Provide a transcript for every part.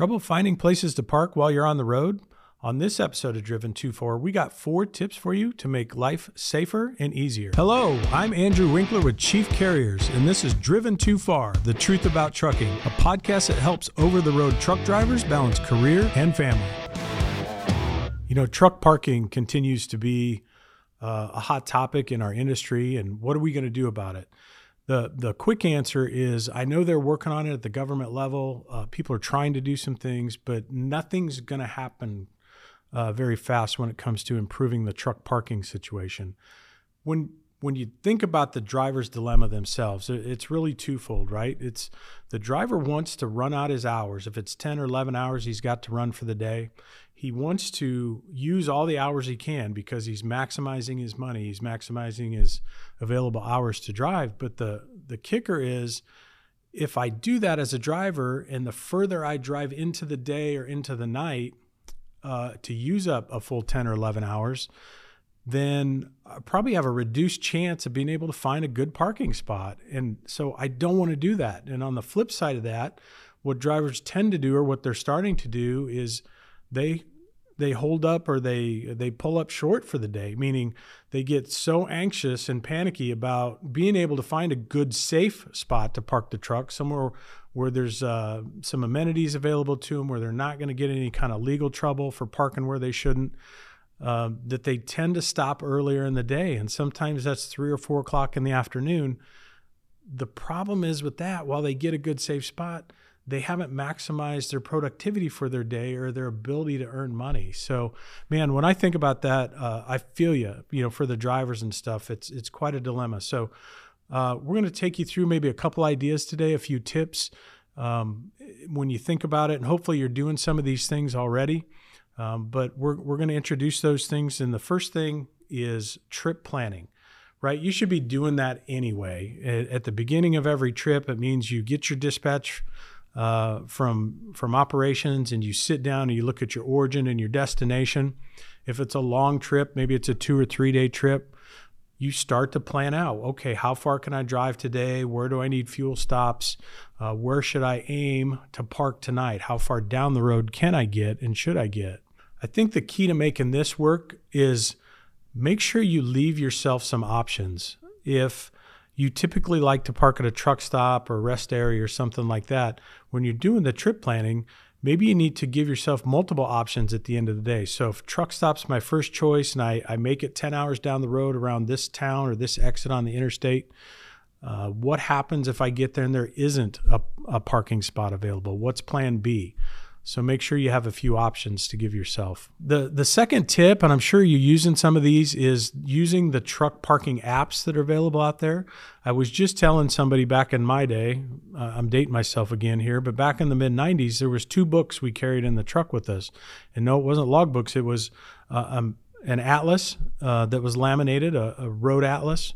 Trouble finding places to park while you're on the road? On this episode of Driven Too Far, we got four tips for you to make life safer and easier. Hello, I'm Andrew Winkler with Chief Carriers, and this is Driven Too Far The Truth About Trucking, a podcast that helps over the road truck drivers balance career and family. You know, truck parking continues to be uh, a hot topic in our industry, and what are we going to do about it? The, the quick answer is I know they're working on it at the government level. Uh, people are trying to do some things, but nothing's going to happen uh, very fast when it comes to improving the truck parking situation. When when you think about the driver's dilemma themselves, it's really twofold, right? It's the driver wants to run out his hours. If it's 10 or 11 hours he's got to run for the day, he wants to use all the hours he can because he's maximizing his money, he's maximizing his available hours to drive. But the the kicker is if I do that as a driver and the further I drive into the day or into the night uh, to use up a full 10 or 11 hours, then I probably have a reduced chance of being able to find a good parking spot. And so I don't want to do that. And on the flip side of that, what drivers tend to do or what they're starting to do is they they hold up or they they pull up short for the day meaning they get so anxious and panicky about being able to find a good safe spot to park the truck somewhere where there's uh, some amenities available to them where they're not going to get any kind of legal trouble for parking where they shouldn't uh, that they tend to stop earlier in the day and sometimes that's three or four o'clock in the afternoon the problem is with that while they get a good safe spot they haven't maximized their productivity for their day or their ability to earn money. So, man, when I think about that, uh, I feel you. You know, for the drivers and stuff, it's it's quite a dilemma. So, uh, we're going to take you through maybe a couple ideas today, a few tips um, when you think about it, and hopefully you're doing some of these things already. Um, but we're we're going to introduce those things, and the first thing is trip planning right? You should be doing that anyway. At, the beginning of every trip, it means you get your dispatch uh, from from operations and you sit down and you look at your origin and your destination. If it's a long trip, maybe it's a two or three day trip, you start to plan out. Okay, how far can I drive today? Where do I need fuel stops? Uh, where should I aim to park tonight? How far down the road can I get and should I get? I think the key to making this work is make sure you leave yourself some options. If you typically like to park at a truck stop or rest area or something like that. When you're doing the trip planning, maybe you need to give yourself multiple options at the end of the day. So if truck stop's my first choice and I, I make it 10 hours down the road around this town or this exit on the interstate, uh, what happens if I get there and there isn't a, a parking spot available? What's plan B? So make sure you have a few options to give yourself. The the second tip, and I'm sure you're using some of these, is using the truck parking apps that are available out there. I was just telling somebody back in my day, uh, I'm dating myself again here, but back in the mid 90s, there was two books we carried in the truck with us, and no, it wasn't logbooks. It was uh, um, an atlas uh, that was laminated, a, a road atlas,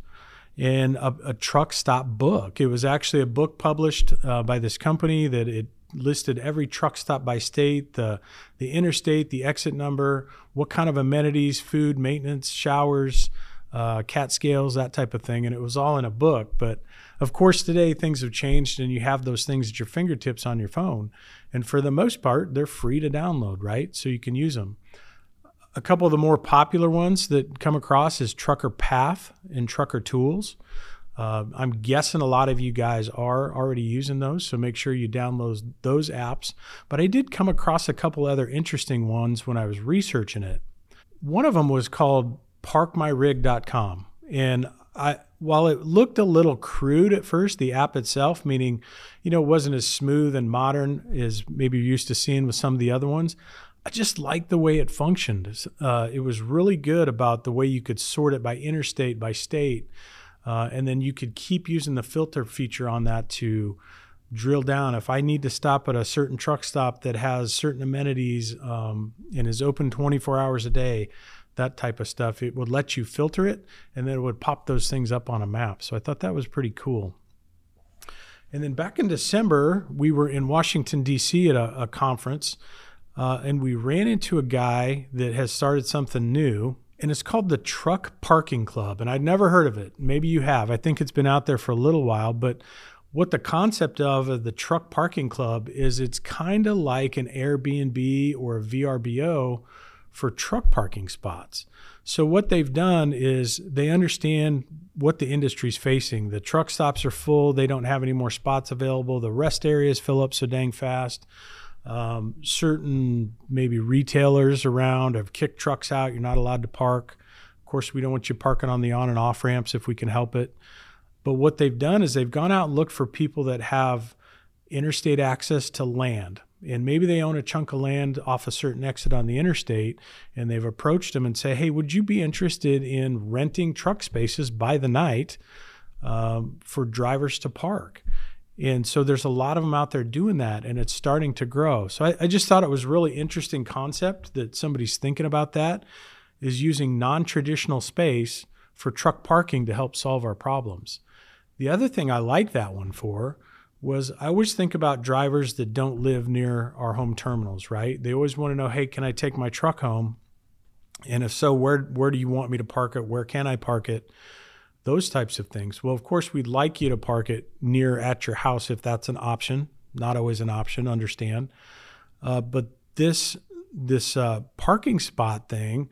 and a, a, truck stop book. It was actually a book published uh, by this company that it listed every truck stop by state, the the interstate, the exit number, what kind of amenities, food, maintenance, showers, uh, cat scales, that type of thing, and it was all in a book. But of course, today things have changed, and you have those things at your fingertips on your phone, and for the most part, they're free to download, right? So you can use them. A couple of the more popular ones that come across is Trucker Path and Trucker Tools. Uh, I'm guessing a lot of you guys are already using those, so make sure you download those apps. But I did come across a couple other interesting ones when I was researching it. One of them was called parkmyrig.com. And I, while it looked a little crude at first, the app itself, meaning, you know, it wasn't as smooth and modern as maybe you're used to seeing with some of the other ones, I just liked the way it functioned. Uh, it was really good about the way you could sort it by interstate, by state. Uh, and then you could keep using the filter feature on that to drill down. If I need to stop at a certain truck stop that has certain amenities um, and is open 24 hours a day, that type of stuff, it would let you filter it and then it would pop those things up on a map. So I thought that was pretty cool. And then back in December, we were in Washington, D.C. at a, a conference, uh, and we ran into a guy that has started something new and it's called the Truck Parking Club. And I'd never heard of it. Maybe you have. I think it's been out there for a little while, but what the concept of the truck parking club is it's kind of like an Airbnb or a VRBO for truck parking spots. So what they've done is they understand what the industry's facing. The truck stops are full, they don't have any more spots available. The rest areas fill up so dang fast. Um, certain maybe retailers around have kicked trucks out. You're not allowed to park. Of course, we don't want you parking on the on and off ramps if we can help it. But what they've done is they've gone out and looked for people that have interstate access to land. And maybe they own a chunk of land off a certain exit on the interstate, and they've approached them and say, "Hey, would you be interested in renting truck spaces by the night um, for drivers to park?" And so there's a lot of them out there doing that, and it's starting to grow. So I, I just thought it was really interesting concept that somebody's thinking about that is using non-traditional space for truck parking to help solve our problems. The other thing I like that one for was I always think about drivers that don't live near our home terminals, right? They always want to know, hey, can I take my truck home? And if so, where where do you want me to park it? Where can I park it? Those types of things. Well, of course, we'd like you to park it near at your house if that's an option. Not always an option, understand. Uh, but this this uh, parking spot thing,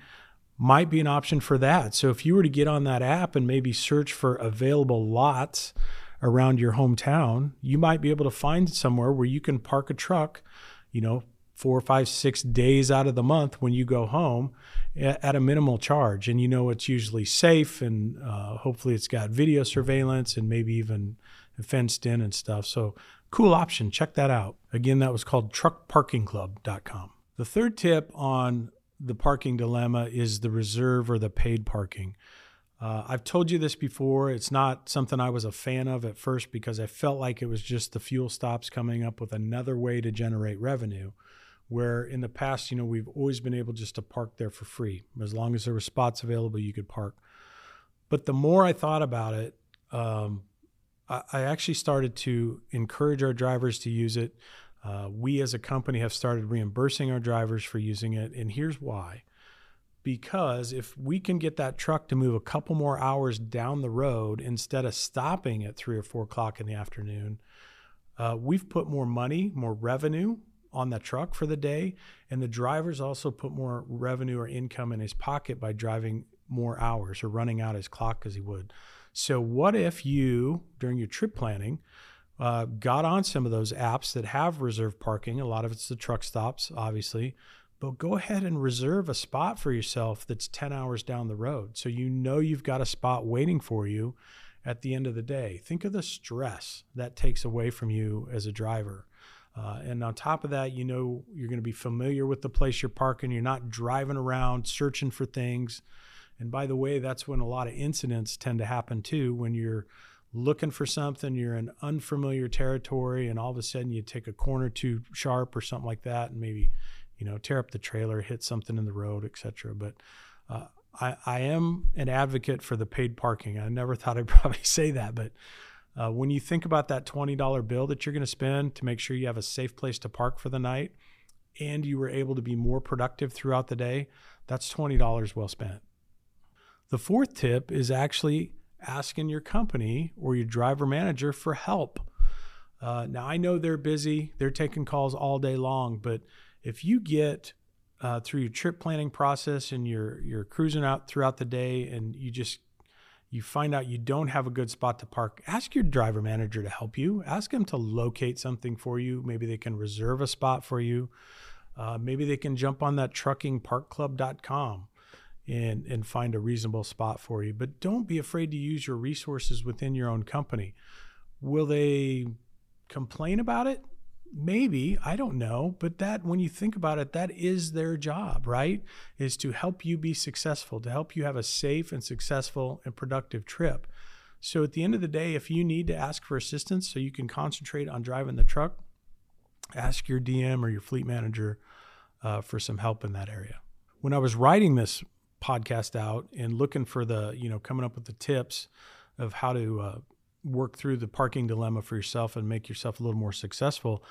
might be an option for that. So if you were to get on that app and maybe search for available lots around your hometown, you might be able to find somewhere where you can park a truck, you know, four, five, six days out of the month when you go home at a minimal charge. And you know it's usually safe and uh, hopefully it's got video surveillance and maybe even fenced in and stuff. So cool option. Check that out. Again, that was called truckparkingclub.com. The third tip on the parking dilemma is the reserve or the paid parking. Uh, I've told you this before. It's not something I was a fan of at first because I felt like it was just the fuel stops coming up with another way to generate revenue. Where in the past, you know, we've always been able just to park there for free. As long as there were spots available, you could park. But the more I thought about it, um, I, I actually started to encourage our drivers to use it. Uh, we as a company have started reimbursing our drivers for using it. And here's why because if we can get that truck to move a couple more hours down the road instead of stopping at three or four o'clock in the afternoon, uh, we've put more money, more revenue on that truck for the day. And the drivers also put more revenue or income in his pocket by driving more hours or running out his clock as he would. So, what if you, during your trip planning, uh, got on some of those apps that have reserved parking. A lot of it's the truck stops, obviously, but go ahead and reserve a spot for yourself that's 10 hours down the road. So you know you've got a spot waiting for you at the end of the day. Think of the stress that takes away from you as a driver. Uh, and on top of that, you know you're going to be familiar with the place you're parking. You're not driving around searching for things. And by the way, that's when a lot of incidents tend to happen too, when you're looking for something, you're in unfamiliar territory, and all of a sudden you take a corner too sharp or something like that, and maybe you know tear up the trailer, hit something in the road, etc. But uh, I, I am an advocate for the paid parking. I never thought I'd probably say that, but uh, when you think about that twenty dollar bill that you're going to spend to make sure you have a safe place to park for the night, and you were able to be more productive throughout the day, that's twenty dollars well spent. The fourth tip is actually asking your company or your driver manager for help. Uh, now, I know they're busy, they're taking calls all day long, but if you get uh, through your trip planning process and you're you're cruising out throughout the day and you just you find out you don't have a good spot to park ask your driver manager to help you ask them to locate something for you maybe they can reserve a spot for you uh, maybe they can jump on that truckingparkclub.com and and find a reasonable spot for you. But don't be afraid to use your resources within your own company. Will they complain about it? Maybe, I don't know, but that when you think about it, that is their job, right? Is to help you be successful, to help you have a safe and successful and productive trip. So at the end of the day, if you need to ask for assistance so you can concentrate on driving the truck, ask your DM or your fleet manager uh, for some help in that area. When I was writing this podcast out and looking for the, you know, coming up with the tips of how to uh, work through the parking dilemma for yourself and make yourself a little more successful.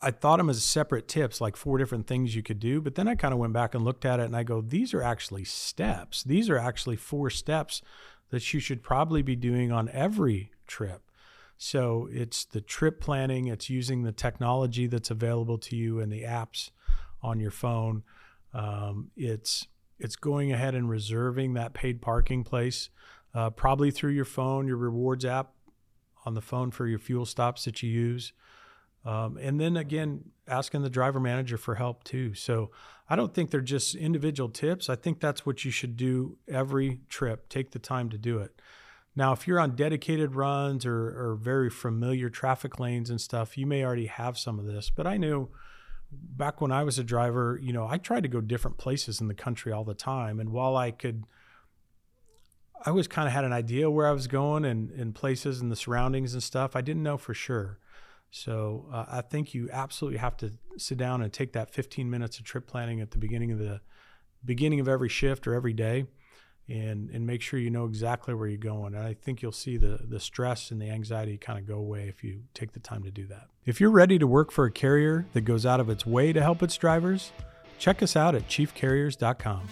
I, thought them as separate tips, like four different things you could do. But then I kind of went back and looked at it and I go, these are actually steps. These are actually four steps that you should probably be doing on every trip. So it's the trip planning, it's using the technology that's available to you and the apps on your phone. Um, it's it's going ahead and reserving that paid parking place, uh, probably through your phone, your rewards app on the phone for your fuel stops that you use. Um, and then again, asking the driver manager for help too. So I don't think they're just individual tips. I think that's what you should do every trip. Take the time to do it. Now, if you're on dedicated runs or, or very familiar traffic lanes and stuff, you may already have some of this. But I knew back when I was a driver, you know, I tried to go different places in the country all the time. And while I could, I always kind of had an idea where I was going and, and places and the surroundings and stuff, I didn't know for sure. So uh, I think you absolutely have to sit down and take that 15 minutes of trip planning at the beginning of the beginning of every shift or every day and and make sure you know exactly where you're going. And I think you'll see the the stress and the anxiety kind of go away if you take the time to do that. If you're ready to work for a carrier that goes out of its way to help its drivers, check us out at chiefcarriers.com.